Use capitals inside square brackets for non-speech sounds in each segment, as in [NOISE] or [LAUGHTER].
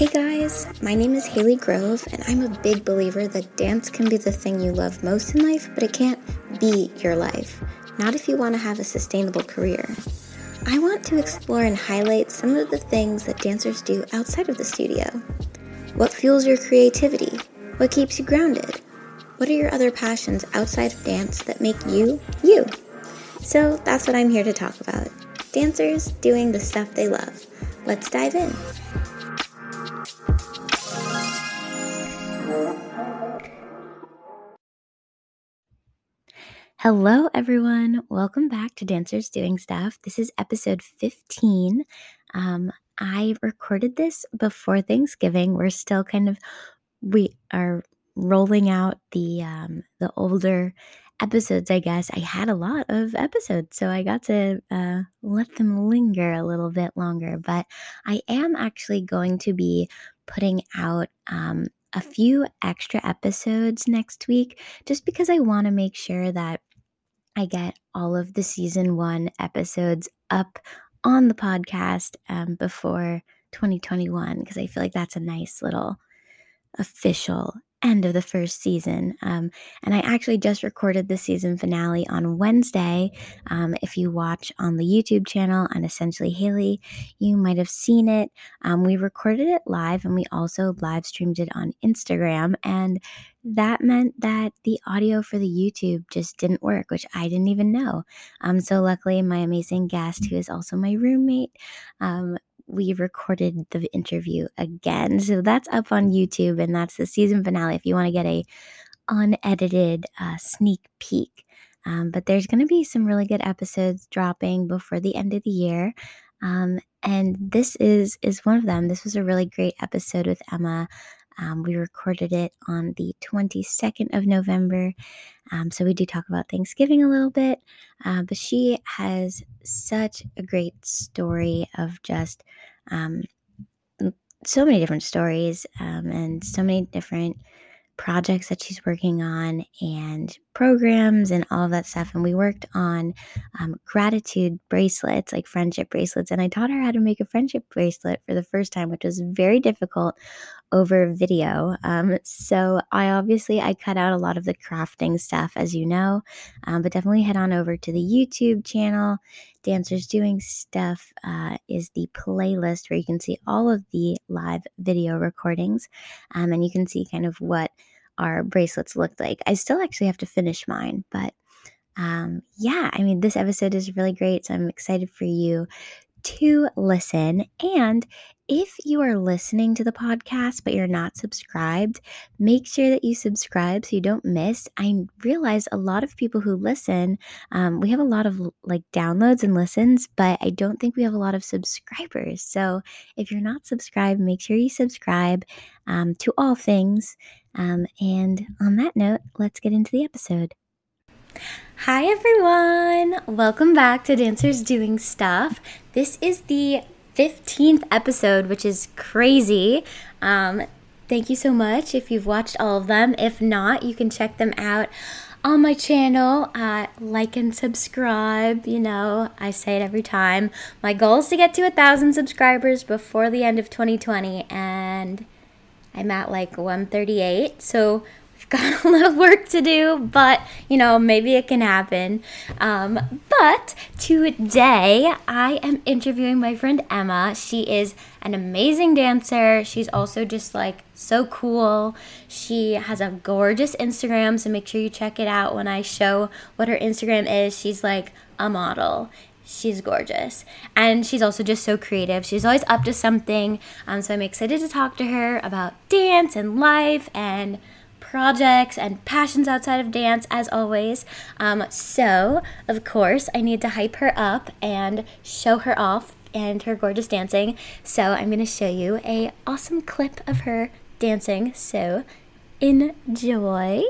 Hey guys, my name is Haley Grove, and I'm a big believer that dance can be the thing you love most in life, but it can't be your life. Not if you want to have a sustainable career. I want to explore and highlight some of the things that dancers do outside of the studio. What fuels your creativity? What keeps you grounded? What are your other passions outside of dance that make you you? So that's what I'm here to talk about. Dancers doing the stuff they love. Let's dive in. Hello, everyone. Welcome back to Dancers Doing Stuff. This is episode 15. Um, I recorded this before Thanksgiving. We're still kind of we are rolling out the um, the older episodes. I guess I had a lot of episodes, so I got to uh, let them linger a little bit longer. But I am actually going to be putting out um, a few extra episodes next week just because I want to make sure that I get all of the season one episodes up on the podcast um, before 2021 because I feel like that's a nice little official end of the first season. Um, and I actually just recorded the season finale on Wednesday. Um, if you watch on the YouTube channel on Essentially Haley, you might have seen it. Um, we recorded it live and we also live streamed it on Instagram. And that meant that the audio for the YouTube just didn't work, which I didn't even know. Um, so luckily, my amazing guest, who is also my roommate, um, we recorded the interview again. So that's up on YouTube and that's the season finale if you want to get a unedited uh, sneak peek. Um, but there's going to be some really good episodes dropping before the end of the year. Um, and this is is one of them. This was a really great episode with Emma. Um, we recorded it on the 22nd of November. Um, so we do talk about Thanksgiving a little bit. Uh, but she has such a great story of just um, so many different stories um, and so many different projects that she's working on and programs and all of that stuff. And we worked on um, gratitude bracelets, like friendship bracelets. And I taught her how to make a friendship bracelet for the first time, which was very difficult over video. Um, so I obviously I cut out a lot of the crafting stuff, as you know, um, but definitely head on over to the YouTube channel. Dancers Doing Stuff uh, is the playlist where you can see all of the live video recordings, um, and you can see kind of what our bracelets looked like. I still actually have to finish mine, but um, yeah, I mean, this episode is really great. So I'm excited for you to listen. And if you are listening to the podcast but you're not subscribed, make sure that you subscribe so you don't miss. I realize a lot of people who listen, um, we have a lot of like downloads and listens, but I don't think we have a lot of subscribers. So if you're not subscribed, make sure you subscribe um, to all things. Um, and on that note, let's get into the episode. Hi, everyone. Welcome back to Dancers Doing Stuff. This is the 15th episode, which is crazy. Um, thank you so much if you've watched all of them. If not, you can check them out on my channel. Uh, like and subscribe. You know, I say it every time. My goal is to get to a thousand subscribers before the end of 2020, and I'm at like 138. So got [LAUGHS] a little work to do, but you know, maybe it can happen. Um, but today I am interviewing my friend Emma. She is an amazing dancer. She's also just like so cool. She has a gorgeous Instagram, so make sure you check it out when I show what her Instagram is. She's like a model. She's gorgeous. And she's also just so creative. She's always up to something. Um, so I'm excited to talk to her about dance and life and projects and passions outside of dance, as always. Um, so, of course, I need to hype her up and show her off and her gorgeous dancing. So, I'm going to show you a awesome clip of her dancing. So, enjoy.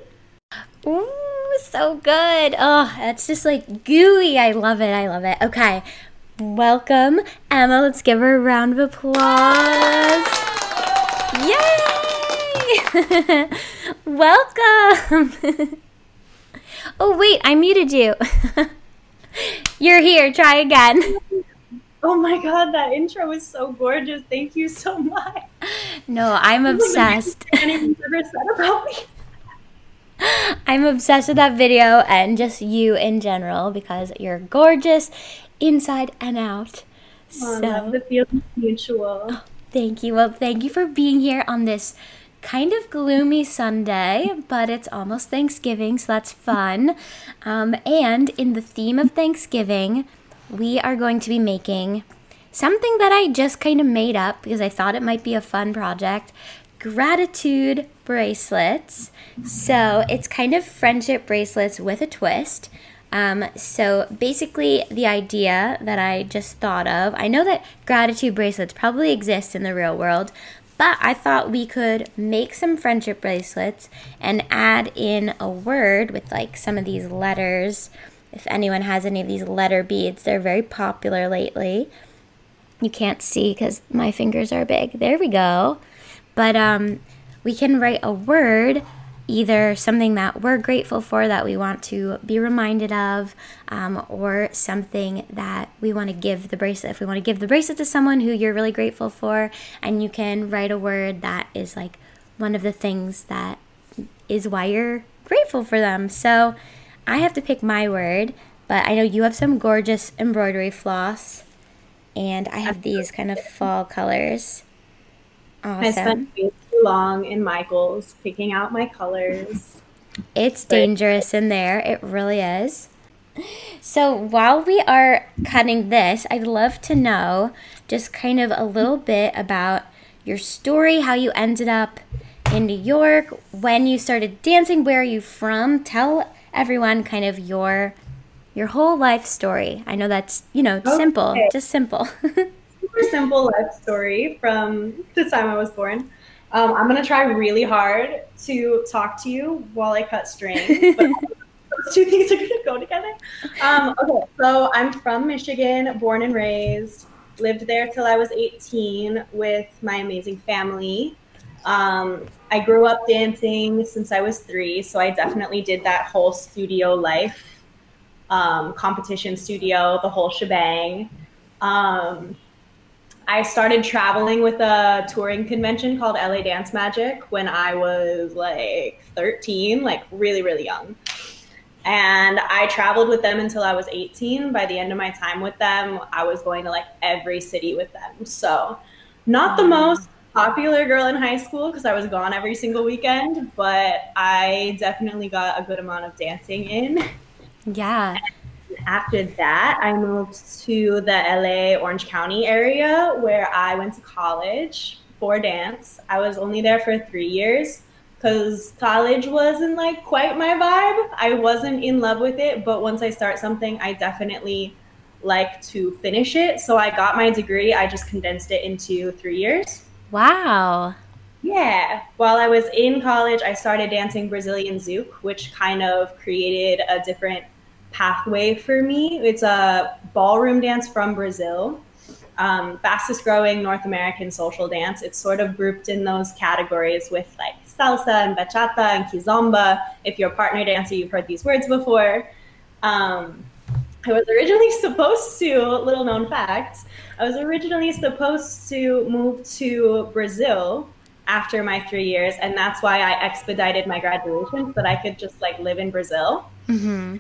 Ooh, so good. Oh, that's just like gooey. I love it. I love it. Okay. Welcome, Emma. Let's give her a round of applause. Yay! [LAUGHS] Welcome. [LAUGHS] Oh, wait, I muted you. [LAUGHS] You're here. Try again. Oh my god, that intro is so gorgeous. Thank you so much. No, I'm obsessed. Anyone's ever said about me. [LAUGHS] I'm obsessed with that video and just you in general because you're gorgeous inside and out. Oh, so, love the feeling mutual. Oh, [GASPS] thank you. Well, thank you for being here on this kind of gloomy Sunday, but it's almost Thanksgiving, so that's fun. Um, and in the theme of Thanksgiving, we are going to be making something that I just kind of made up because I thought it might be a fun project gratitude bracelets. So it's kind of friendship bracelets with a twist. Um, so basically, the idea that I just thought of, I know that gratitude bracelets probably exist in the real world, but I thought we could make some friendship bracelets and add in a word with like some of these letters. If anyone has any of these letter beads, they're very popular lately. You can't see because my fingers are big. There we go. But um, we can write a word either something that we're grateful for that we want to be reminded of, um, or something that we want to give the bracelet. If we want to give the bracelet to someone who you're really grateful for, and you can write a word that is like one of the things that is why you're grateful for them. So I have to pick my word, but I know you have some gorgeous embroidery floss, and I have these kind of fall colors. Awesome. I spent way too long in Michael's picking out my colors. It's but- dangerous in there. It really is. So while we are cutting this, I'd love to know just kind of a little bit about your story, how you ended up in New York, when you started dancing, where are you from? Tell everyone kind of your your whole life story. I know that's, you know, okay. simple, just simple. [LAUGHS] super simple life story from the time I was born. Um, I'm gonna try really hard to talk to you while I cut string. [LAUGHS] But those two things are gonna go together. Um, okay, so I'm from Michigan, born and raised. Lived there till I was 18 with my amazing family. Um, I grew up dancing since I was three, so I definitely did that whole studio life, um, competition studio, the whole shebang. I started traveling with a touring convention called LA Dance Magic when I was like 13, like really, really young. And I traveled with them until I was 18. By the end of my time with them, I was going to like every city with them. So, not the mm. most popular girl in high school because I was gone every single weekend, but I definitely got a good amount of dancing in. Yeah. And after that, I moved to the LA Orange County area where I went to college for dance. I was only there for three years because college wasn't like quite my vibe. I wasn't in love with it, but once I start something, I definitely like to finish it. So I got my degree, I just condensed it into three years. Wow. Yeah. While I was in college, I started dancing Brazilian Zouk, which kind of created a different pathway for me. It's a ballroom dance from Brazil, um, fastest growing North American social dance. It's sort of grouped in those categories with like salsa and bachata and kizomba. If you're a partner dancer, you've heard these words before. Um, I was originally [LAUGHS] supposed to, little known fact, I was originally supposed to move to Brazil after my three years, and that's why I expedited my graduation so that I could just like live in Brazil. Mm-hmm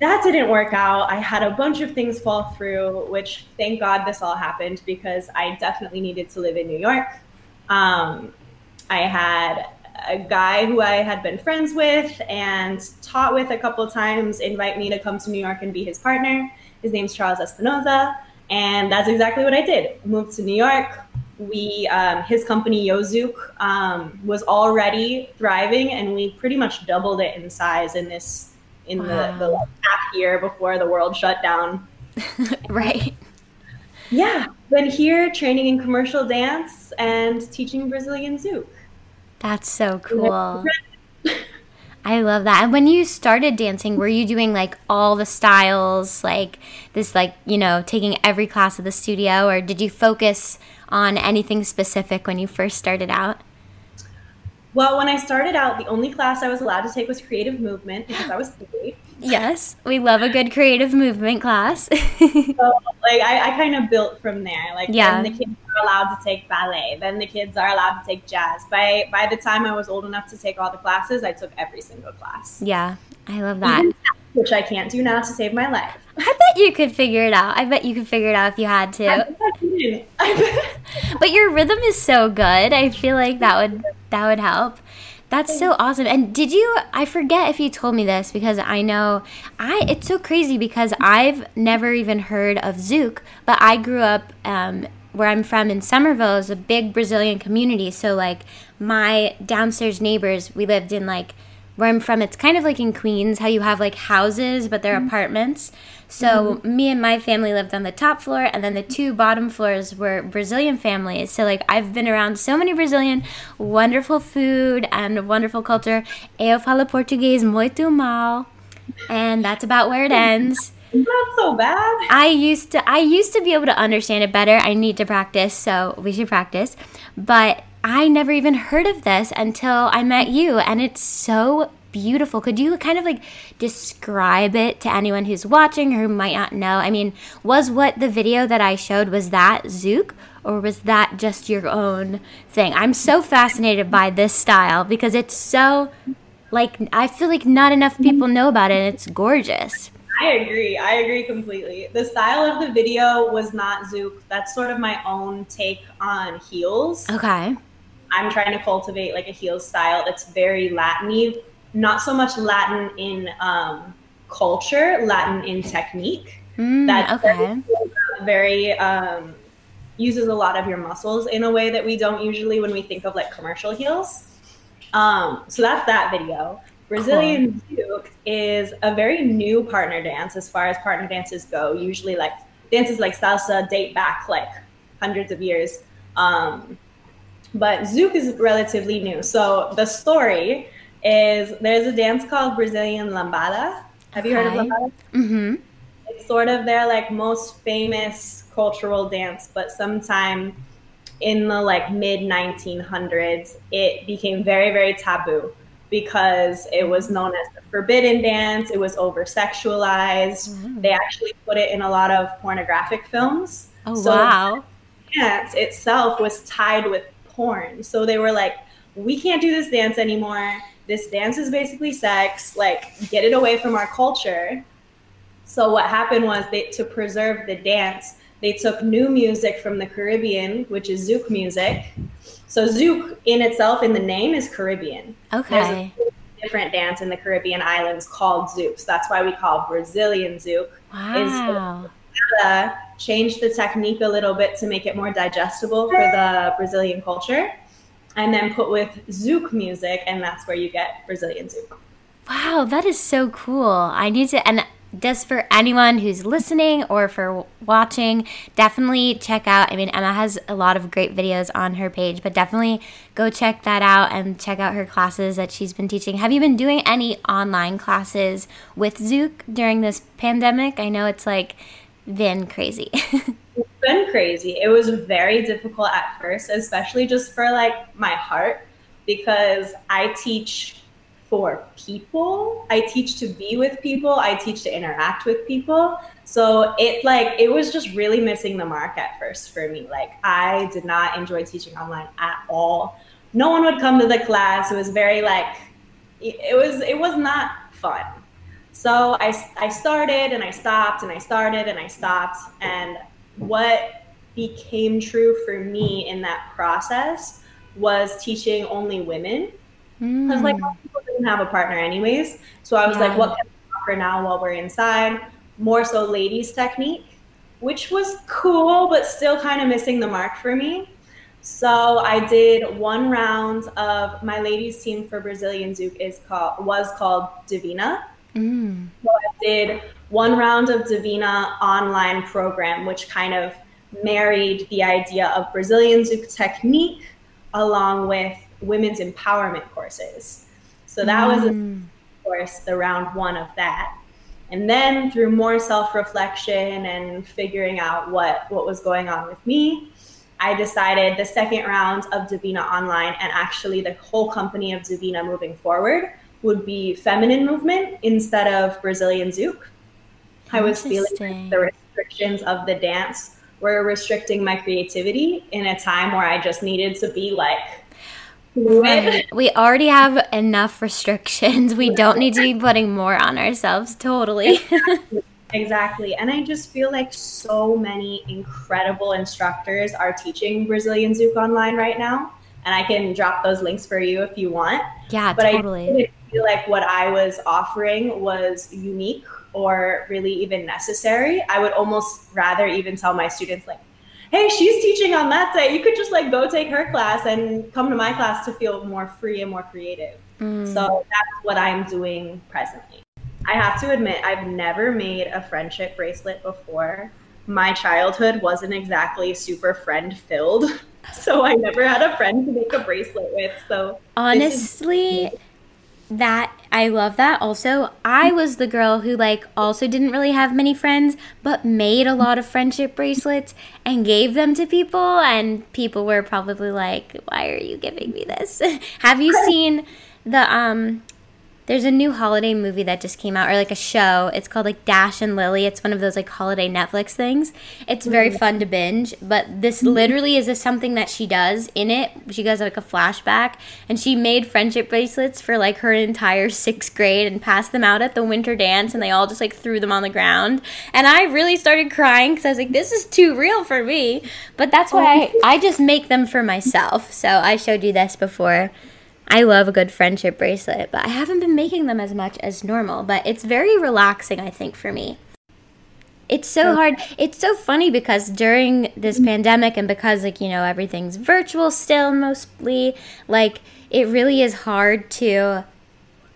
that didn't work out. I had a bunch of things fall through, which thank God this all happened because I definitely needed to live in New York. Um, I had a guy who I had been friends with and taught with a couple times invite me to come to New York and be his partner. His name's Charles Espinoza, and that's exactly what I did. Moved to New York. We, um, his company Yozuk um, was already thriving, and we pretty much doubled it in size in this in wow. the, the half year before the world shut down. [LAUGHS] right. Yeah, been here training in commercial dance and teaching Brazilian Zouk. That's so cool. I love that. And when you started dancing, were you doing like all the styles, like this, like, you know, taking every class of the studio, or did you focus on anything specific when you first started out? Well, when I started out, the only class I was allowed to take was creative movement because I was three. Yes, we love a good creative movement class. [LAUGHS] so, like, I, I kind of built from there. Like, yeah. the kids are allowed to take ballet. Then the kids are allowed to take jazz. By by the time I was old enough to take all the classes, I took every single class. Yeah, I love that. which I can't do now to save my life. I bet you could figure it out. I bet you could figure it out if you had to. I I [LAUGHS] but your rhythm is so good. I feel like that would that would help. That's so awesome. And did you I forget if you told me this because I know I it's so crazy because I've never even heard of Zouk, but I grew up um, where I'm from in Somerville is a big Brazilian community. So like my downstairs neighbors, we lived in like where I'm from, it's kind of like in Queens, how you have like houses, but they're mm-hmm. apartments. So mm-hmm. me and my family lived on the top floor, and then the two bottom floors were Brazilian families. So like I've been around so many Brazilian, wonderful food and wonderful culture. Eu falo português muito mal, and that's about where it ends. Not so bad. I used to I used to be able to understand it better. I need to practice, so we should practice. But I never even heard of this until I met you, and it's so beautiful. Could you kind of like describe it to anyone who's watching or who might not know? I mean, was what the video that I showed was that Zouk or was that just your own thing? I'm so fascinated by this style because it's so like I feel like not enough people know about it and it's gorgeous. I agree. I agree completely. The style of the video was not Zouk. That's sort of my own take on heels. Okay. I'm trying to cultivate like a heel style that's very Latin not so much Latin in um, culture, Latin in technique. Mm, that okay. very um, uses a lot of your muscles in a way that we don't usually when we think of like commercial heels. Um, so that's that video. Brazilian Zouk. is a very new partner dance as far as partner dances go. Usually, like dances like salsa date back like hundreds of years. Um, but Zouk is relatively new. So the story is there's a dance called Brazilian lambada. Have you heard of lambada? Mm-hmm. It's sort of their like most famous cultural dance, but sometime in the like mid 1900s, it became very very taboo because it was known as the forbidden dance. It was over sexualized. Mm. They actually put it in a lot of pornographic films. Oh so wow! Dance itself was tied with porn. So they were like, we can't do this dance anymore. This dance is basically sex. Like, get it away from our culture. So what happened was they to preserve the dance, they took new music from the Caribbean, which is zouk music. So zouk in itself in the name is Caribbean. Okay. There's a different dance in the Caribbean islands called zouk. So that's why we call Brazilian zouk. Wow. Is change the technique a little bit to make it more digestible for the Brazilian culture, and then put with zouk music, and that's where you get Brazilian zouk. Wow, that is so cool. I need to, and just for anyone who's listening or for watching, definitely check out. I mean, Emma has a lot of great videos on her page, but definitely go check that out and check out her classes that she's been teaching. Have you been doing any online classes with Zouk during this pandemic? I know it's like been crazy. [LAUGHS] been crazy. It was very difficult at first, especially just for like my heart, because I teach for people. I teach to be with people. I teach to interact with people. So it like it was just really missing the mark at first for me. Like I did not enjoy teaching online at all. No one would come to the class. It was very like it was it was not fun. So I, I started and I stopped and I started and I stopped. And what became true for me in that process was teaching only women. Mm. I was like, most people didn't have a partner anyways. So I was yeah. like, what can I offer now while we're inside? More so ladies technique, which was cool, but still kind of missing the mark for me. So I did one round of my ladies team for Brazilian Zouk is called was called Divina. Mm. So I did one round of Divina online program, which kind of married the idea of Brazilian Zouk technique along with women's empowerment courses. So that mm. was, of course, the round one of that. And then through more self-reflection and figuring out what, what was going on with me, I decided the second round of Divina Online and actually the whole company of Divina moving forward would be feminine movement instead of Brazilian Zouk. I was feeling like the restrictions of the dance were restricting my creativity in a time where I just needed to be like Right. We already have enough restrictions. We don't need to be [LAUGHS] putting more on ourselves. Totally. Exactly. [LAUGHS] exactly. And I just feel like so many incredible instructors are teaching Brazilian Zouk online right now. And I can drop those links for you if you want. Yeah, but totally. I feel like what I was offering was unique or really even necessary. I would almost rather even tell my students, like, hey, she's teaching on that day. You could just like go take her class and come to my class to feel more free and more creative. Mm. So that's what I'm doing presently. I have to admit, I've never made a friendship bracelet before. My childhood wasn't exactly super friend filled. [LAUGHS] So I never had a friend to make a bracelet with. So honestly, that I love that. Also, I was the girl who like also didn't really have many friends, but made a lot of friendship bracelets and gave them to people and people were probably like, "Why are you giving me this?" [LAUGHS] have you seen the um there's a new holiday movie that just came out, or like a show. It's called like Dash and Lily. It's one of those like holiday Netflix things. It's very mm-hmm. fun to binge, but this mm-hmm. literally is this something that she does in it. She does like a flashback, and she made friendship bracelets for like her entire sixth grade and passed them out at the winter dance, and they all just like threw them on the ground. And I really started crying because I was like, this is too real for me. But that's why I, I just make them for myself. So I showed you this before. I love a good friendship bracelet, but I haven't been making them as much as normal. But it's very relaxing, I think, for me. It's so hard. It's so funny because during this mm-hmm. pandemic and because, like, you know, everything's virtual still mostly, like, it really is hard to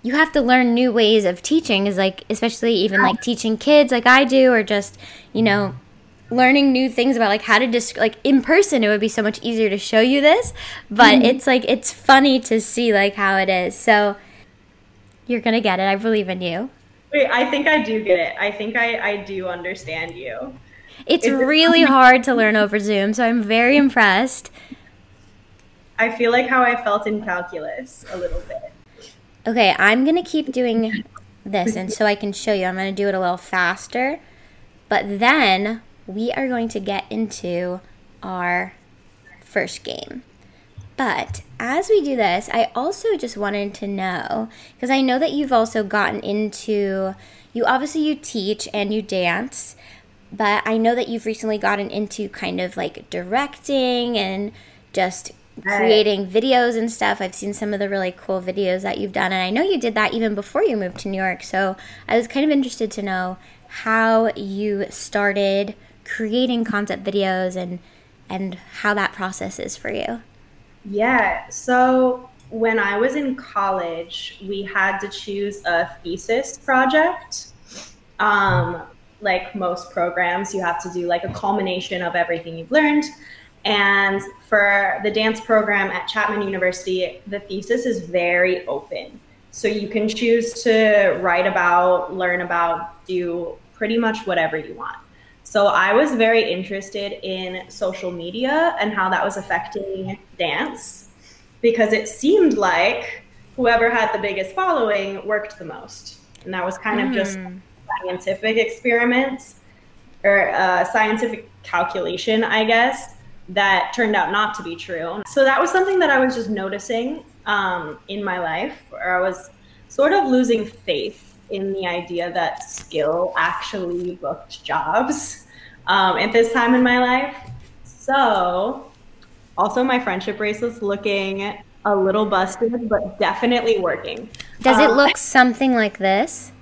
you have to learn new ways of teaching is like especially even like teaching kids like I do or just you know learning new things about like how to just like in person it would be so much easier to show you this but mm-hmm. it's like it's funny to see like how it is. So you're gonna get it. I believe in you. Wait i think i do get it. I think i i do understand you. It's really hard to learn over zoom so i'm very impressed. I feel like how i felt in calculus a little bit. Okay i'm gonna keep doing this and so i can show you. I'm gonna do it a little faster. But then we are going to get into our first game. But as we do this, I also just wanted to know because I know that you've also gotten into you obviously you teach and you dance, but I know that you've recently gotten into kind of like directing and just creating videos and stuff. I've seen some of the really cool videos that you've done and I know you did that even before you moved to New York. So, I was kind of interested to know how you started creating concept videos and and how that process is for you. Yeah. So when I was in college, we had to choose a thesis project. Um, like most programs, you have to do like a culmination of everything you've learned. And for the dance program at Chapman University, the thesis is very open. So you can choose to write about, learn about, do pretty much whatever you want. So I was very interested in social media and how that was affecting dance because it seemed like whoever had the biggest following worked the most. And that was kind mm. of just hmm. scientific experiments or uh, scientific calculation, I guess, that turned out not to be true. So that was something that I was just noticing um, in my life, where I was sort of losing faith in the idea that skill actually booked jobs um, at this time in my life. So, also my friendship bracelet's looking a little busted, but definitely working. Does it um, look something like this?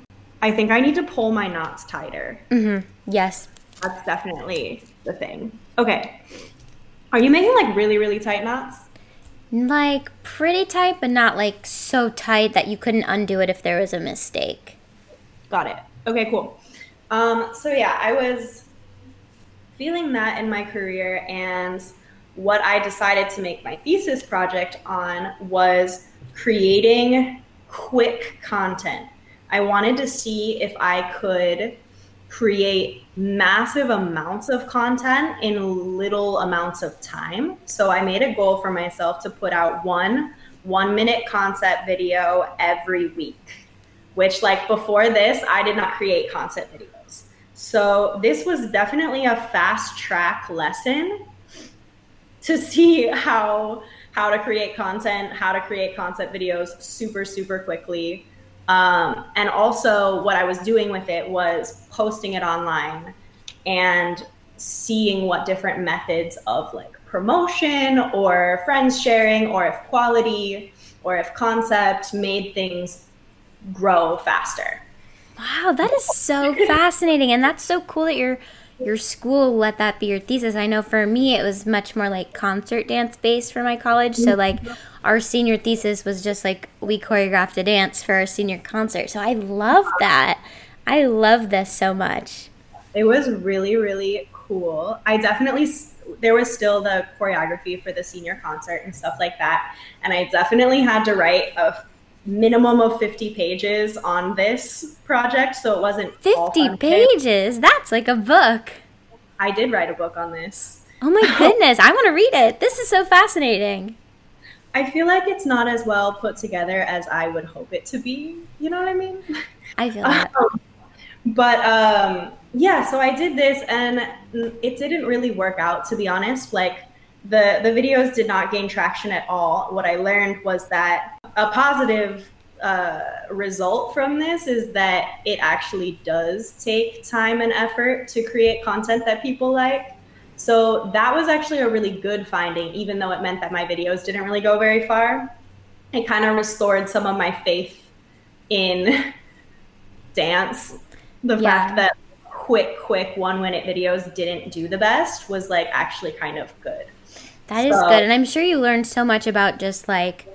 I think I need to pull my knots tighter. Mm-hmm. Yes. That's definitely the thing. Okay. Are you making like really, really tight knots? Like pretty tight, but not like so tight that you couldn't undo it if there was a mistake. Got it. Okay, cool. Um, so yeah, I was feeling that in my career. And what I decided to make my thesis project on was creating quick content. I wanted to see if I could create massive amounts of content in little amounts of time. So I made a goal for myself to put out one one minute concept video every week, which, like, before this, I did not create concept videos. So, this was definitely a fast track lesson to see how how to create content, how to create concept videos super super quickly. Um, and also, what I was doing with it was posting it online and seeing what different methods of like promotion or friends sharing or if quality or if concept made things grow faster. Wow, that is so fascinating and that's so cool that your your school let that be your thesis. I know for me it was much more like concert dance based for my college. So like mm-hmm. our senior thesis was just like we choreographed a dance for our senior concert. So I love that. I love this so much. It was really really cool. I definitely there was still the choreography for the senior concert and stuff like that. And I definitely had to write a minimum of 50 pages on this project. So it wasn't 50 pages. That's like a book. I did write a book on this. Oh my [LAUGHS] goodness. I want to read it. This is so fascinating. I feel like it's not as well put together as I would hope it to be. You know what I mean? I feel that. [LAUGHS] Um, but um, yeah, so I did this and it didn't really work out to be honest. Like the the videos did not gain traction at all. What I learned was that a positive uh, result from this is that it actually does take time and effort to create content that people like. So that was actually a really good finding, even though it meant that my videos didn't really go very far. It kind of restored some of my faith in [LAUGHS] dance. The yeah. fact that quick, quick one minute videos didn't do the best was like actually kind of good. That so, is good. And I'm sure you learned so much about just like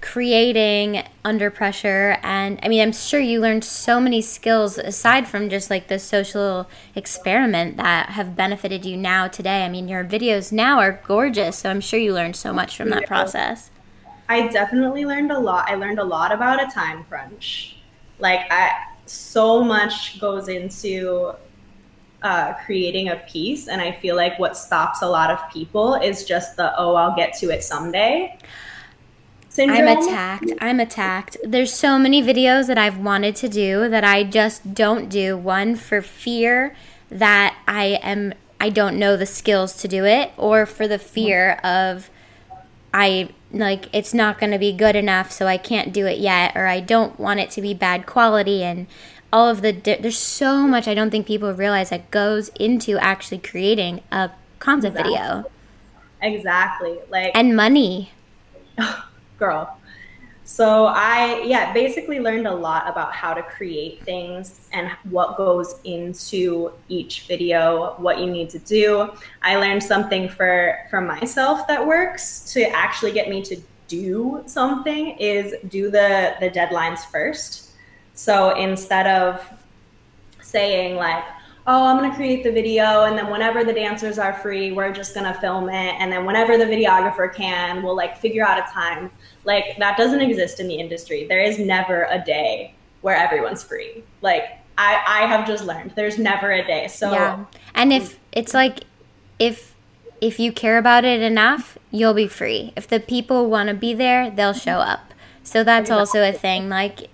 creating under pressure. And I mean, I'm sure you learned so many skills aside from just like the social experiment that have benefited you now today. I mean, your videos now are gorgeous. So I'm sure you learned so much from that process. I definitely learned a lot. I learned a lot about a time crunch. Like, I, so much goes into uh, creating a piece. And I feel like what stops a lot of people is just the, oh, I'll get to it someday. Syndrome. I'm attacked. I'm attacked. There's so many videos that I've wanted to do that I just don't do. One for fear that I am I don't know the skills to do it or for the fear of I like it's not going to be good enough so I can't do it yet or I don't want it to be bad quality and all of the di- there's so much I don't think people realize that goes into actually creating a concept exactly. video. Exactly. Like and money. [LAUGHS] Girl. So I yeah, basically learned a lot about how to create things and what goes into each video, what you need to do. I learned something for for myself that works to actually get me to do something is do the the deadlines first so instead of saying like, oh, I'm going to create the video and then whenever the dancers are free, we're just going to film it. And then whenever the videographer can, we'll like figure out a time. Like that doesn't exist in the industry. There is never a day where everyone's free. Like I, I have just learned there's never a day. So yeah. And if it's like, if, if you care about it enough, you'll be free. If the people want to be there, they'll show up. So that's also a thing. Like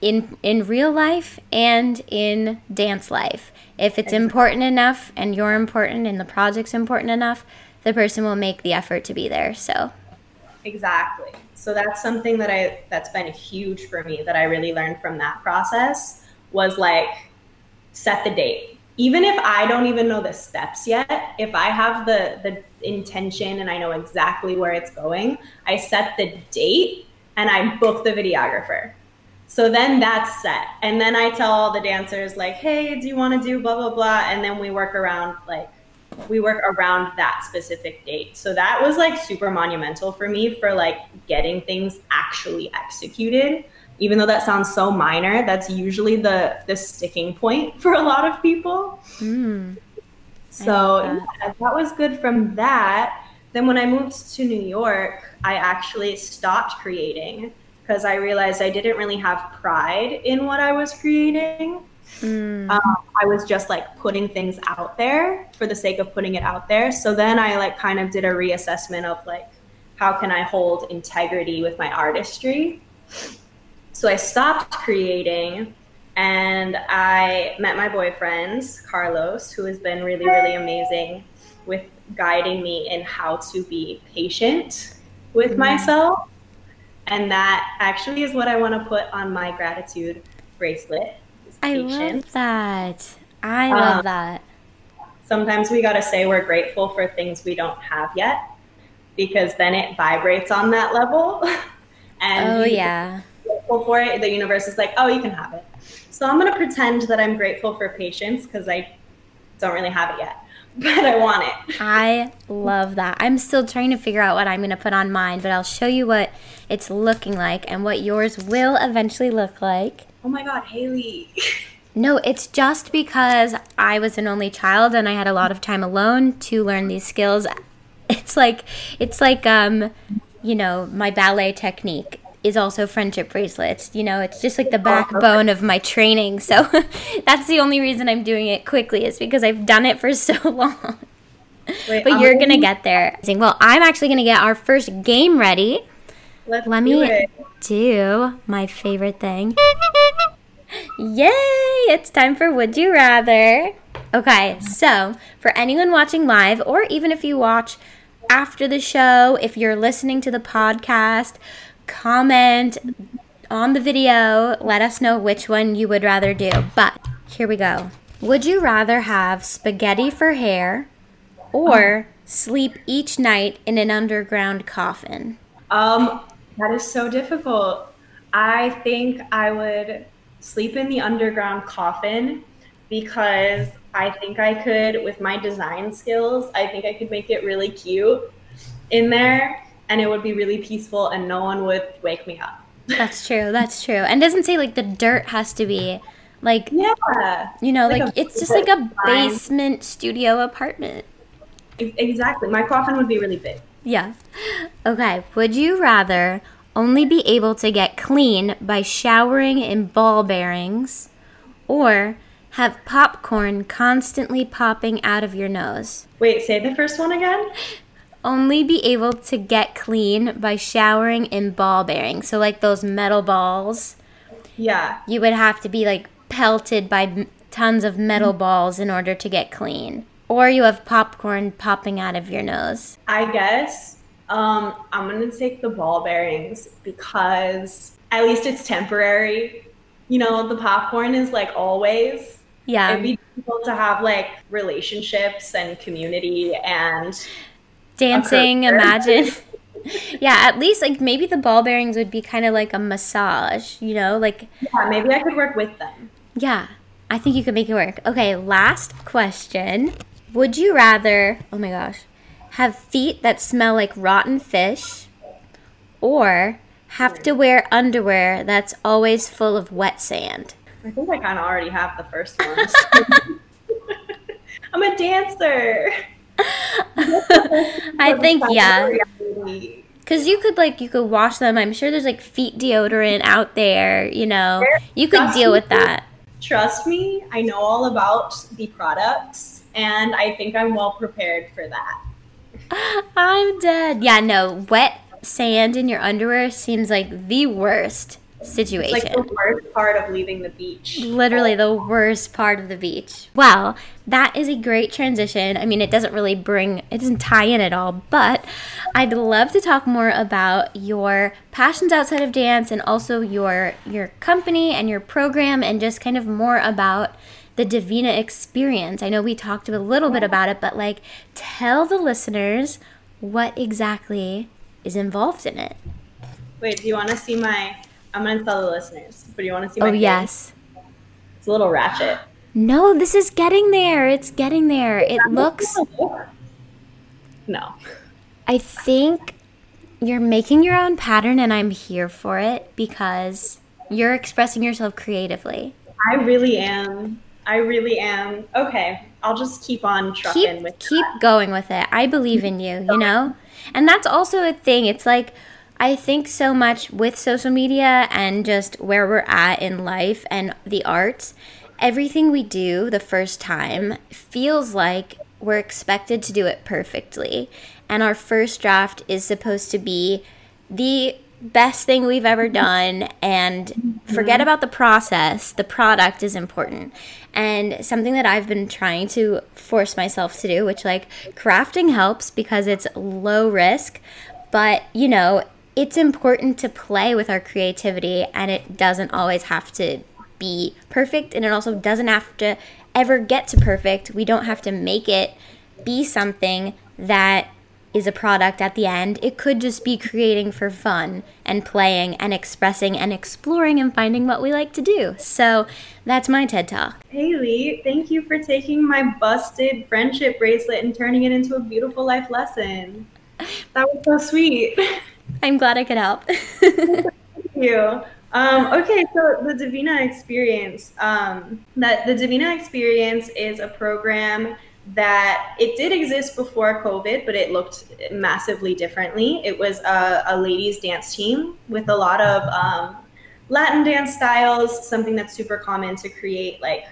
in in real life and in dance life. If it's important enough and you're important and the project's important enough, the person will make the effort to be there. So Exactly. So that's something that I that's been huge for me that I really learned from that process was like set the date. Even if I don't even know the steps yet, if I have the the intention and I know exactly where it's going, I set the date and I book the videographer. So then that's set. And then I tell all the dancers, like, hey, do you want to do blah, blah, blah? And then we work around, like, we work around that specific date. So that was like super monumental for me for like getting things actually executed. Even though that sounds so minor, that's usually the the sticking point [LAUGHS] for a lot of people. Mm, so that. Yeah, that was good from that. Then when I moved to New York, I actually stopped creating because I realized I didn't really have pride in what I was creating. Mm. Um, I was just like putting things out there for the sake of putting it out there. So then I like kind of did a reassessment of like how can I hold integrity with my artistry? So I stopped creating and I met my boyfriend, Carlos, who has been really, really amazing with guiding me in how to be patient with mm-hmm. myself. And that actually is what I want to put on my gratitude bracelet. I love that. I love um, that. Sometimes we got to say we're grateful for things we don't have yet because then it vibrates on that level. [LAUGHS] and oh, yeah. Grateful for it, the universe is like, oh, you can have it. So I'm going to pretend that I'm grateful for patience because I don't really have it yet, [LAUGHS] but I want it. I love that. I'm still trying to figure out what I'm going to put on mine, but I'll show you what it's looking like and what yours will eventually look like. Oh my God, Haley. [LAUGHS] No, it's just because I was an only child and I had a lot of time alone to learn these skills. [LAUGHS] It's like it's like um, you know, my ballet technique is also friendship bracelets. You know, it's just like the backbone of my training. So [LAUGHS] that's the only reason I'm doing it quickly is because I've done it for so long. Wait, but you're going to get there. Well, I'm actually going to get our first game ready. Let's Let me it. do my favorite thing. [LAUGHS] Yay! It's time for Would You Rather. Okay, so for anyone watching live, or even if you watch after the show, if you're listening to the podcast, comment on the video. Let us know which one you would rather do. But here we go. Would you rather have spaghetti for hair or sleep each night in an underground coffin? Um, that is so difficult. I think I would sleep in the underground coffin because I think I could, with my design skills, I think I could make it really cute in there and it would be really peaceful and no one would wake me up. [LAUGHS] That's true. That's true. And doesn't say like the dirt has to be like yeah, you know, like, like it's just like a basement studio apartment. Exactly. My coffin would be really big. Yeah. Okay. Would you rather only be able to get clean by showering in ball bearings or have popcorn constantly popping out of your nose? Wait, say the first one again only be able to get clean by showering in ball bearings. So, like those metal balls. Yeah. You would have to be like pelted by tons of metal balls in order to get clean. Or you have popcorn popping out of your nose. I guess um, I'm going to take the ball bearings because at least it's temporary. You know, the popcorn is like always. Yeah. It'd be cool to have like relationships and community and dancing, imagine. [LAUGHS] yeah, at least like maybe the ball bearings would be kind of like a massage, you know, like Yeah, maybe I could work with them. Yeah. I think you could make it work. Okay, last question. Would you rather, oh my gosh, have feet that smell like rotten fish or have to wear underwear that's always full of wet sand? I think I kind of already have the first one. [LAUGHS] I'm a dancer. [LAUGHS] I think yeah. Cause you could like you could wash them. I'm sure there's like feet deodorant out there. You know, you could deal with that. Trust me, I know all about the products, and I think I'm well prepared for that. I'm dead. Yeah, no, wet sand in your underwear seems like the worst situation. It's like the worst part of leaving the beach. Literally the worst part of the beach. Well, that is a great transition. I mean, it doesn't really bring, it doesn't tie in at all, but I'd love to talk more about your passions outside of dance and also your your company and your program and just kind of more about the Divina experience. I know we talked a little bit about it, but like tell the listeners what exactly is involved in it. Wait, do you want to see my I'm gonna tell the listeners, but do you want to see? My oh yes. It's a little ratchet. No, this is getting there. It's getting there. It looks. No. I think you're making your own pattern, and I'm here for it because you're expressing yourself creatively. I really am. I really am. Okay, I'll just keep on trucking keep, with keep that. going with it. I believe in you. You know, and that's also a thing. It's like I think so much with social media and just where we're at in life and the arts, everything we do the first time feels like we're expected to do it perfectly. And our first draft is supposed to be the best thing we've ever done and forget mm-hmm. about the process. The product is important. And something that I've been trying to force myself to do, which like crafting helps because it's low risk, but you know, it's important to play with our creativity and it doesn't always have to be perfect and it also doesn't have to ever get to perfect. We don't have to make it be something that is a product at the end. It could just be creating for fun and playing and expressing and exploring and finding what we like to do. So that's my TED Talk. Haley, thank you for taking my busted friendship bracelet and turning it into a beautiful life lesson. That was so sweet. [LAUGHS] I'm glad I could help. [LAUGHS] thank you. Um, okay, so the Divina Experience. Um, that the Divina Experience is a program that it did exist before COVID, but it looked massively differently. It was a, a ladies' dance team with a lot of um, Latin dance styles, something that's super common to create like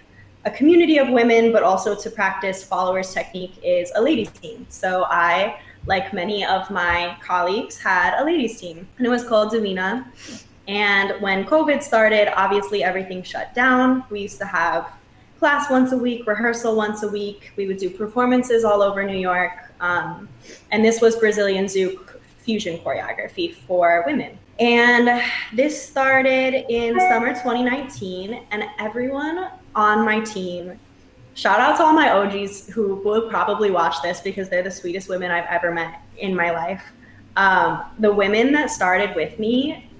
a community of women, but also to practice followers technique is a ladies' team. So I, like many of my colleagues, had a ladies' team, and it was called Divina. And when COVID started, obviously everything shut down. We used to have class once a week, rehearsal once a week. We would do performances all over New York. Um, and this was Brazilian Zouk fusion choreography for women. And this started in summer 2019, and everyone on my team, shout out to all my OGs who will probably watch this because they're the sweetest women I've ever met in my life. Um, the women that started with me,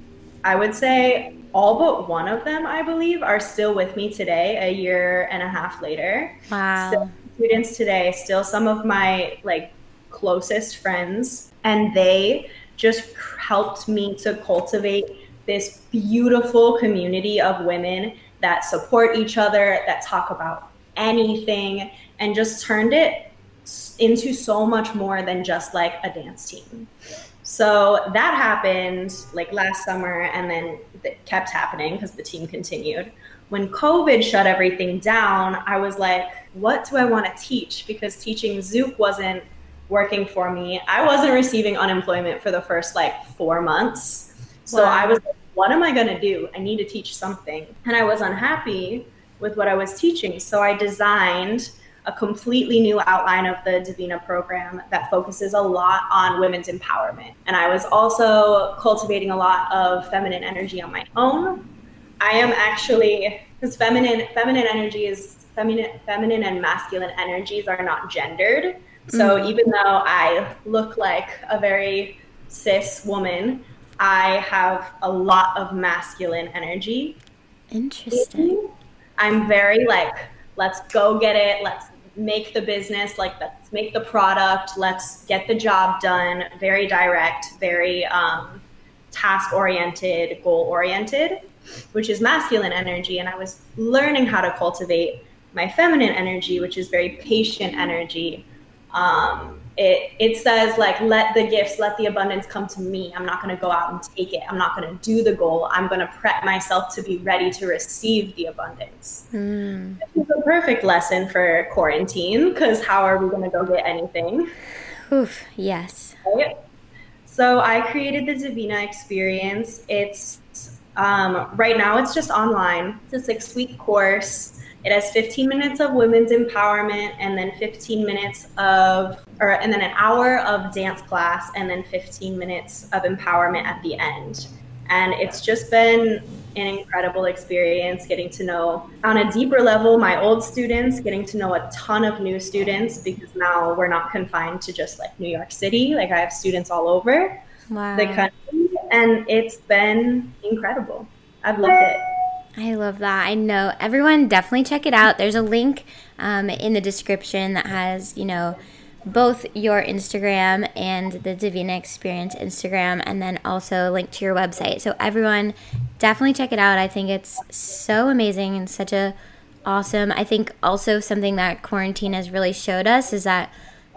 I would say all but one of them, I believe, are still with me today, a year and a half later. Wow. Still students today, still some of my like closest friends, and they just helped me to cultivate this beautiful community of women that support each other, that talk about anything, and just turned it into so much more than just like a dance team. So that happened like last summer, and then it kept happening because the team continued. When COVID shut everything down, I was like, what do I want to teach? Because teaching Zouk wasn't working for me. I wasn't receiving unemployment for the first like four months. So wow. I was like, what am I going to do? I need to teach something. And I was unhappy with what I was teaching. So I designed a completely new outline of the Divina program that focuses a lot on women's empowerment. And I was also cultivating a lot of feminine energy on my own. I am actually because feminine feminine energy is feminine feminine and masculine energies are not gendered. So mm-hmm. even though I look like a very cis woman, I have a lot of masculine energy. Interesting. I'm very like, let's go get it. Let's make the business like let's make the product let's get the job done very direct very um, task oriented goal oriented which is masculine energy. And i was learning how to cultivate my feminine energy which is very patient energy. Um, it, it says like let the gifts let the abundance come to me. I'm not going to go out and take it. I'm not going to do the goal. I'm going to prep myself to be ready to receive the abundance. Mm. this is a perfect lesson for quarantine because how are we going to go get anything? Oof, yes. Right? so i created the divina experience. It's um, right now it's just online it's a six week course it has 15 minutes of women's empowerment and then 15 minutes of, or, and then an hour of dance class and then 15 minutes of empowerment at the end. And it's just been an incredible experience getting to know on a deeper level my old students, getting to know a ton of new students because now we're not confined to just like New York City. Like I have students all over wow. the country, and it's been incredible. I've loved it. I love that. I know everyone definitely check it out. There's a link um, in the description that has, you know, both your Instagram and the Divina Experience Instagram, and then also link to your website. So everyone definitely check it out. I think it's so amazing and such a awesome. I think also something that quarantine has really showed us is that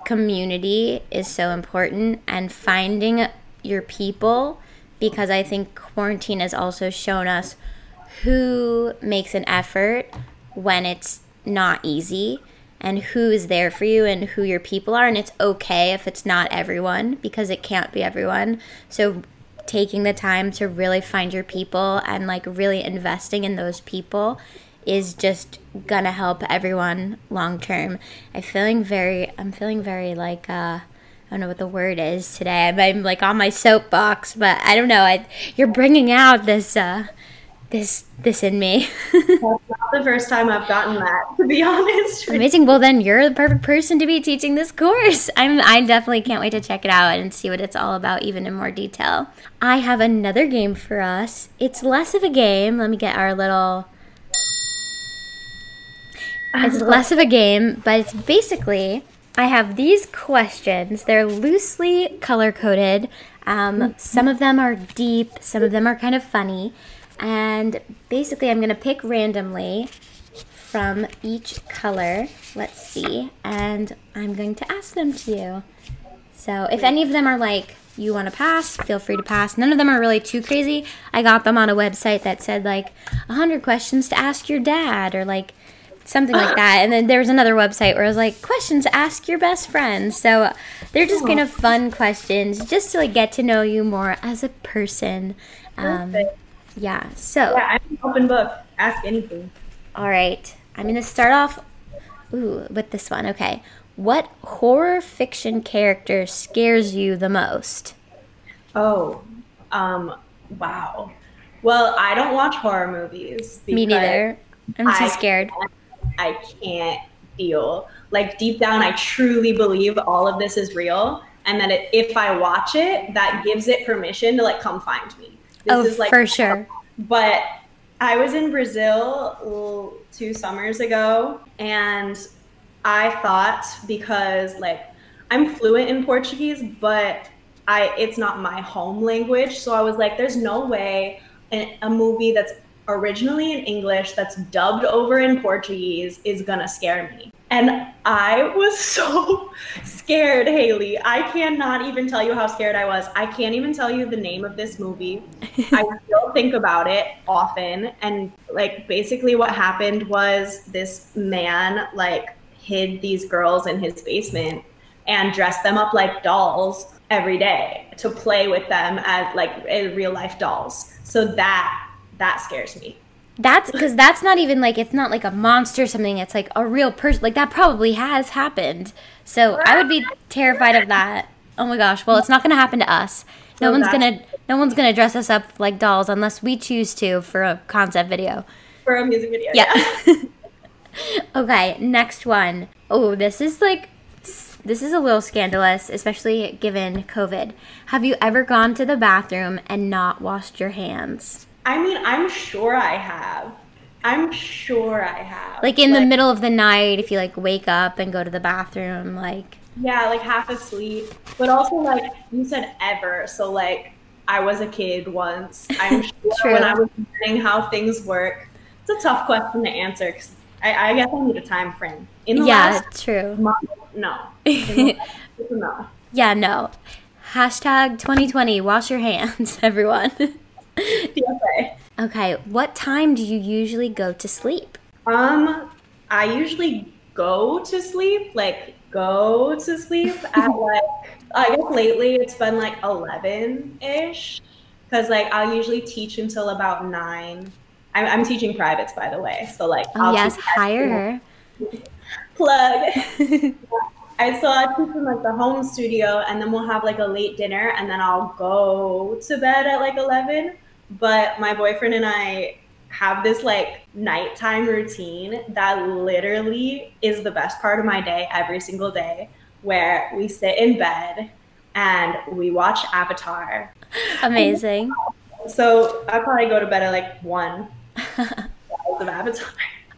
community is so important and finding your people because I think quarantine has also shown us who makes an effort when it's not easy and who is there for you and who your people are. And it's okay if it's not everyone because it can't be everyone. So taking the time to really find your people and like really investing in those people is just gonna help everyone long term. I'm feeling very I'm feeling very like uh I don't know what the word is today. I'm, I'm like on my soapbox, but I don't know. I, you're bringing out this uh, this this in me. [LAUGHS] That's not the first time I've gotten that, to be [LAUGHS] honest. Amazing. Well, then you're the perfect person to be teaching this course. I'm I definitely can't wait to check it out and see what it's all about, even in more detail. I have another game for us. It's less of a game. Let me get our little. It's [LAUGHS] less of a game, but it's basically I have these questions. They're loosely color coded. Um, some of them are deep, some of them are kind of funny. And basically, I'm going to pick randomly from each color. Let's see. And I'm going to ask them to you. So if any of them are like, you want to pass, feel free to pass. None of them are really too crazy. I got them on a website that said like 100 questions to ask your dad or like something like that. And then there was another website where I was like, questions ask your best friend. So they're just kind of fun questions just to like get to know you more as a person. Um, yeah. So yeah, I'm an open book. Ask anything. All right. I'm gonna start off ooh, with this one. Okay. What horror fiction character scares you the most? Oh, um, wow. Well, I don't watch horror movies. Me neither. I'm too I scared. can't- I can't deal. Like deep down, I truly believe all of this is real, and that it, if I watch it, that gives it permission to like come find me. This Oh, is like for sure. But I was in Brazil two summers ago, and I thought because like I'm fluent in Portuguese, but I it's not my home language, so I was like, there's no way a, a movie that's originally in English that's dubbed over in Portuguese is gonna scare me. And I was [LAUGHS] so scared, Haley. I cannot even tell you how scared I was. I can't even tell you the name of this movie. [LAUGHS] I still think about it often. And like basically what happened was this man like hid these girls in his basement and dressed them up like dolls every day to play with them as like real life dolls. So that that scares me. That's because that's not even like it's not like a monster or something. It's like a real person. Like that probably has happened. So I would be terrified of that. Oh my gosh. Well, it's not going to happen to us. No one's gonna no one's gonna dress us up like dolls unless we choose to for a concept video. For a music video. Yeah. [LAUGHS] okay, next one. Oh, this is like this is a little scandalous, especially given COVID. Have you ever gone to the bathroom and not washed your hands? I mean, I'm sure I have. I'm sure I have. Like in the middle of the night, if you like wake up and go to the bathroom, like Yeah, like half asleep. But also, like, you said ever. So, like, I was a kid once. I'm [LAUGHS] sure when I was learning how things work. It's a tough question to answer because I, I guess I need a time frame. In the yeah, last true. month, no. In the [LAUGHS] last- no. Yeah, no. Hashtag 2020, wash your hands, [LAUGHS] everyone. PSA. [LAUGHS] okay, what time do you usually go to sleep? Um, I usually go to sleep, like go to sleep [LAUGHS] at like I guess lately it's been like eleven ish, because like I'll usually teach until about nine. I'm, I'm teaching privates, by the way, so like Oh, I'll yes, hire her. [LAUGHS] plug. I so I teach in like the home studio, and then we'll have like a late dinner, and then I'll go to bed at like eleven. But my boyfriend and I have this like nighttime routine that literally is the best part of my day every single day, where we sit in bed and we watch Avatar. Amazing. [LAUGHS] So I probably go to bed at like one [LAUGHS] of Avatar.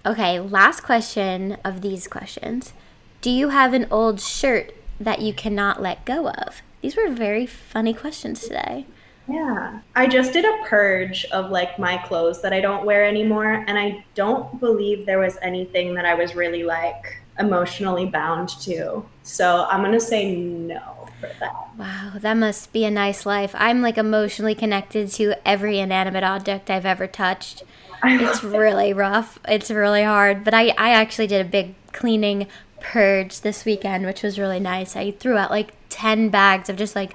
Okay, last question of these questions. Do you have an old shirt that you cannot let go of? These were very funny questions today. Yeah. I just did a purge of like my clothes that I don't wear anymore. And I don't believe there was anything that I was really like emotionally bound to. So I'm going to say no for that. Wow, that must be a nice life. I'm like emotionally connected to every inanimate object I've ever touched. [LAUGHS] It's really rough. It's really hard. But I, I actually did a big cleaning purge this weekend, which was really nice. I threw out like 10 bags of just like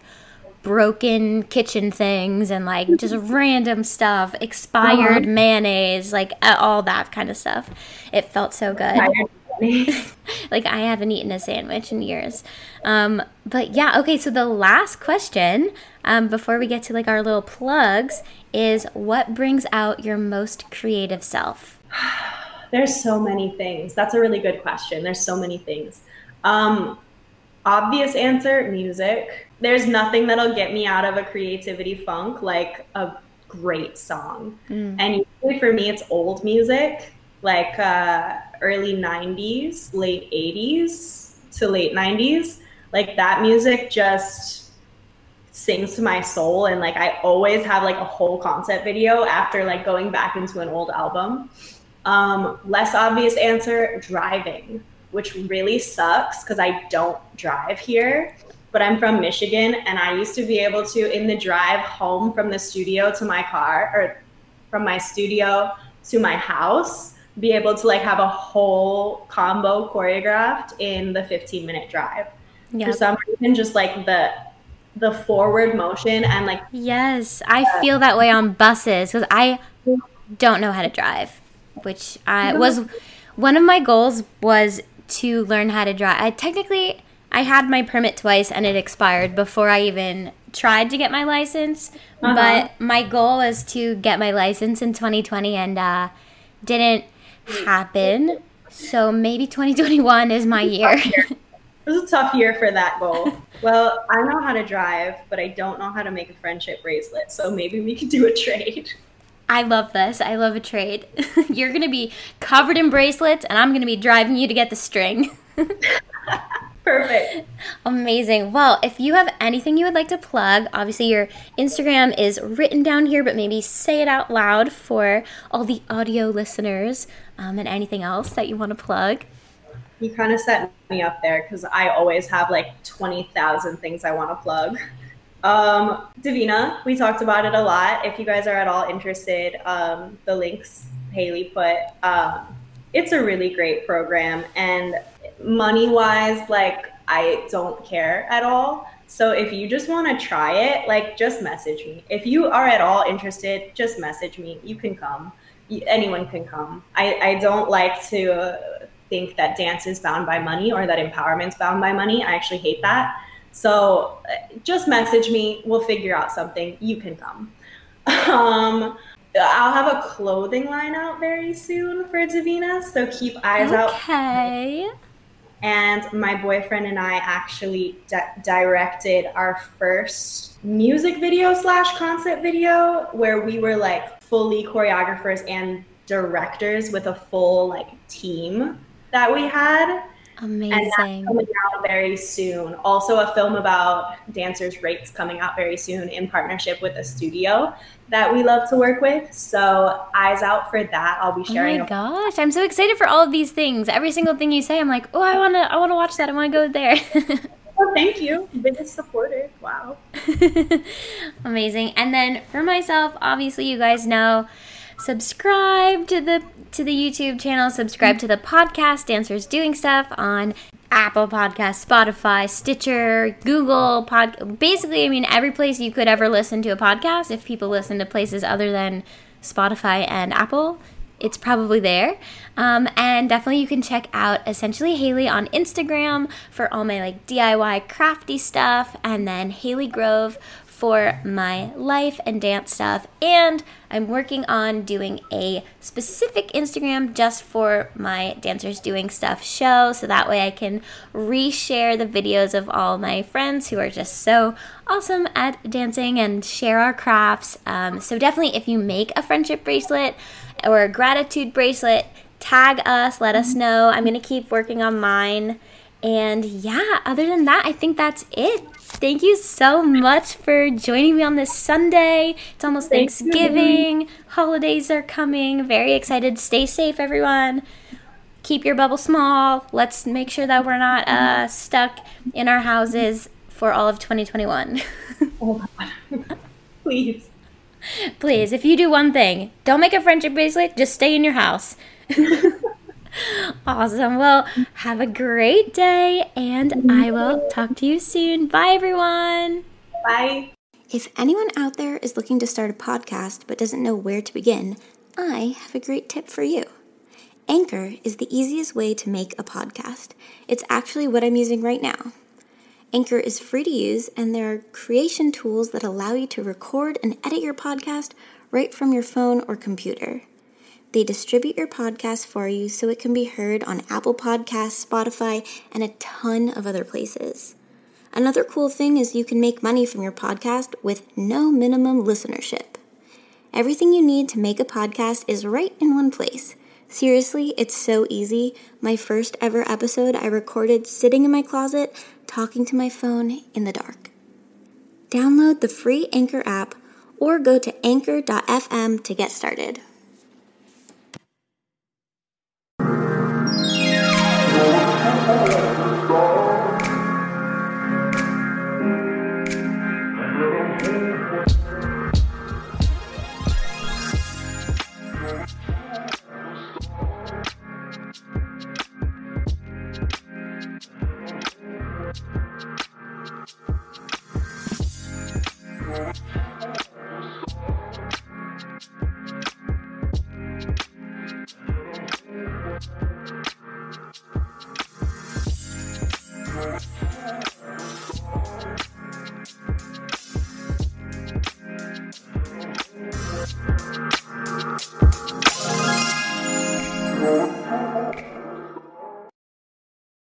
broken kitchen things and like just [LAUGHS] random stuff, expired uh-huh. mayonnaise, like all that kind of stuff. It felt so good. [LAUGHS] like I haven't eaten a sandwich in years. Um, but yeah, okay. So the last question um, before we get to like our little plugs is what brings out your most creative self? [SIGHS] There's so many things. That's a really good question. There's so many things. Um, obvious answer music. There's nothing that'll get me out of a creativity funk like a great song. Mm. And usually for me, it's old music, like uh, early 90s, late 80s to late 90s. Like that music just sings to my soul. And like I always have like a whole concept video after like going back into an old album. Um, less obvious answer driving, which really sucks because I don't drive here. But I'm from Michigan and I used to be able to, in the drive home from the studio to my car or from my studio to my house, be able to like have a whole combo choreographed in the 15 minute drive. For some reason, just like the the forward motion and like yes, I uh, feel that way on buses because I don't know how to drive which I [LAUGHS] was one of my goals was to learn how to drive. I technically I had my permit twice and it expired before I even tried to get my license. Uh-huh. But my goal was to get my license in 2020 and uh, didn't happen. So maybe 2021 is my year. [LAUGHS] it was a tough year for that goal. well, I know how to drive, but I don't know how to make a friendship bracelet. So maybe we could do a trade. I love this. I love a trade. [LAUGHS] You're going to be covered in bracelets, and I'm going to be driving you to get the string. [LAUGHS] Perfect. Amazing. Well, if you have anything you would like to plug, obviously your Instagram is written down here, but maybe say it out loud for all the audio listeners um, and anything else that you want to plug. You kind of set me up there because I always have like 20,000 things I want to plug. [LAUGHS] Um, Divina, we talked about it a lot. If you guys are at all interested, um, the links Haley put, um, it's a really great program. And money wise, like, I don't care at all. So if you just want to try it, like, just message me. If you are at all interested, just message me. You can come. Anyone can come. I, I don't like to think that dance is bound by money or that empowerment's bound by money. I actually hate that. So just message me. We'll figure out something. You can come. Um, I'll have a clothing line out very soon for Divina, so keep eyes okay. out. Okay. And my boyfriend and I actually di- directed our first music video slash concept video where we were like fully choreographers and directors with a full like team that we had. Amazing. And that's coming out very soon. Also, a film about dancers' rates coming out very soon in partnership with a studio that we love to work with. So, eyes out for that. I'll be sharing. Oh my gosh, I'm so excited for all of these things. Every single thing you say, I'm like, oh, I wanna, I wanna watch that. I wanna go there. well, [LAUGHS] oh, thank you. Biggest supporter. Wow. [LAUGHS] Amazing. And then for myself, obviously, you guys know subscribe to the to the YouTube channel, subscribe to the podcast Dancers Doing Stuff on Apple Podcast, Spotify, Stitcher, Google Pod. Basically, I mean every place you could ever listen to a podcast. If people listen to places other than Spotify and Apple, it's probably there. Um, and definitely you can check out Essentially Haley on Instagram for all my like DIY crafty stuff, and then Haley Grove for my life and dance stuff. And I'm working on doing a specific Instagram just for my Dancers Doing Stuff show. So that way I can reshare the videos of all my friends who are just so awesome at dancing and share our crafts. Um, so definitely, if you make a friendship bracelet or a gratitude bracelet, tag us, let us know. I'm going to keep working on mine. And yeah, other than that, I think that's it. Thank you so much for joining me on this Sunday. It's almost Thanks Thanksgiving. Holidays are coming. Very excited. Stay safe, everyone. Keep your bubble small. Let's make sure that we're not uh, stuck in our houses for all of 2021. [LAUGHS] oh, [LAUGHS] Please. Please, if you do one thing, don't make a friendship bracelet, just stay in your house. [LAUGHS] [LAUGHS] awesome. Well, have a great day, and I will talk to you soon. Bye, everyone. Bye. If anyone out there is looking to start a podcast but doesn't know where to begin, I have a great tip for you. Anchor is the easiest way to make a podcast. It's actually what I'm using right now. Anchor is free to use, and there are creation tools that allow you to record and edit your podcast right from your phone or computer. They distribute your podcast for you so it can be heard on Apple Podcasts, Spotify, and a ton of other places. Another cool thing is you can make money from your podcast with no minimum listenership. Everything you need to make a podcast is right in one place. Seriously, it's so easy. My first ever episode I recorded sitting in my closet, talking to my phone in the dark. Download the free Anchor app or go to anchor.fm to get started.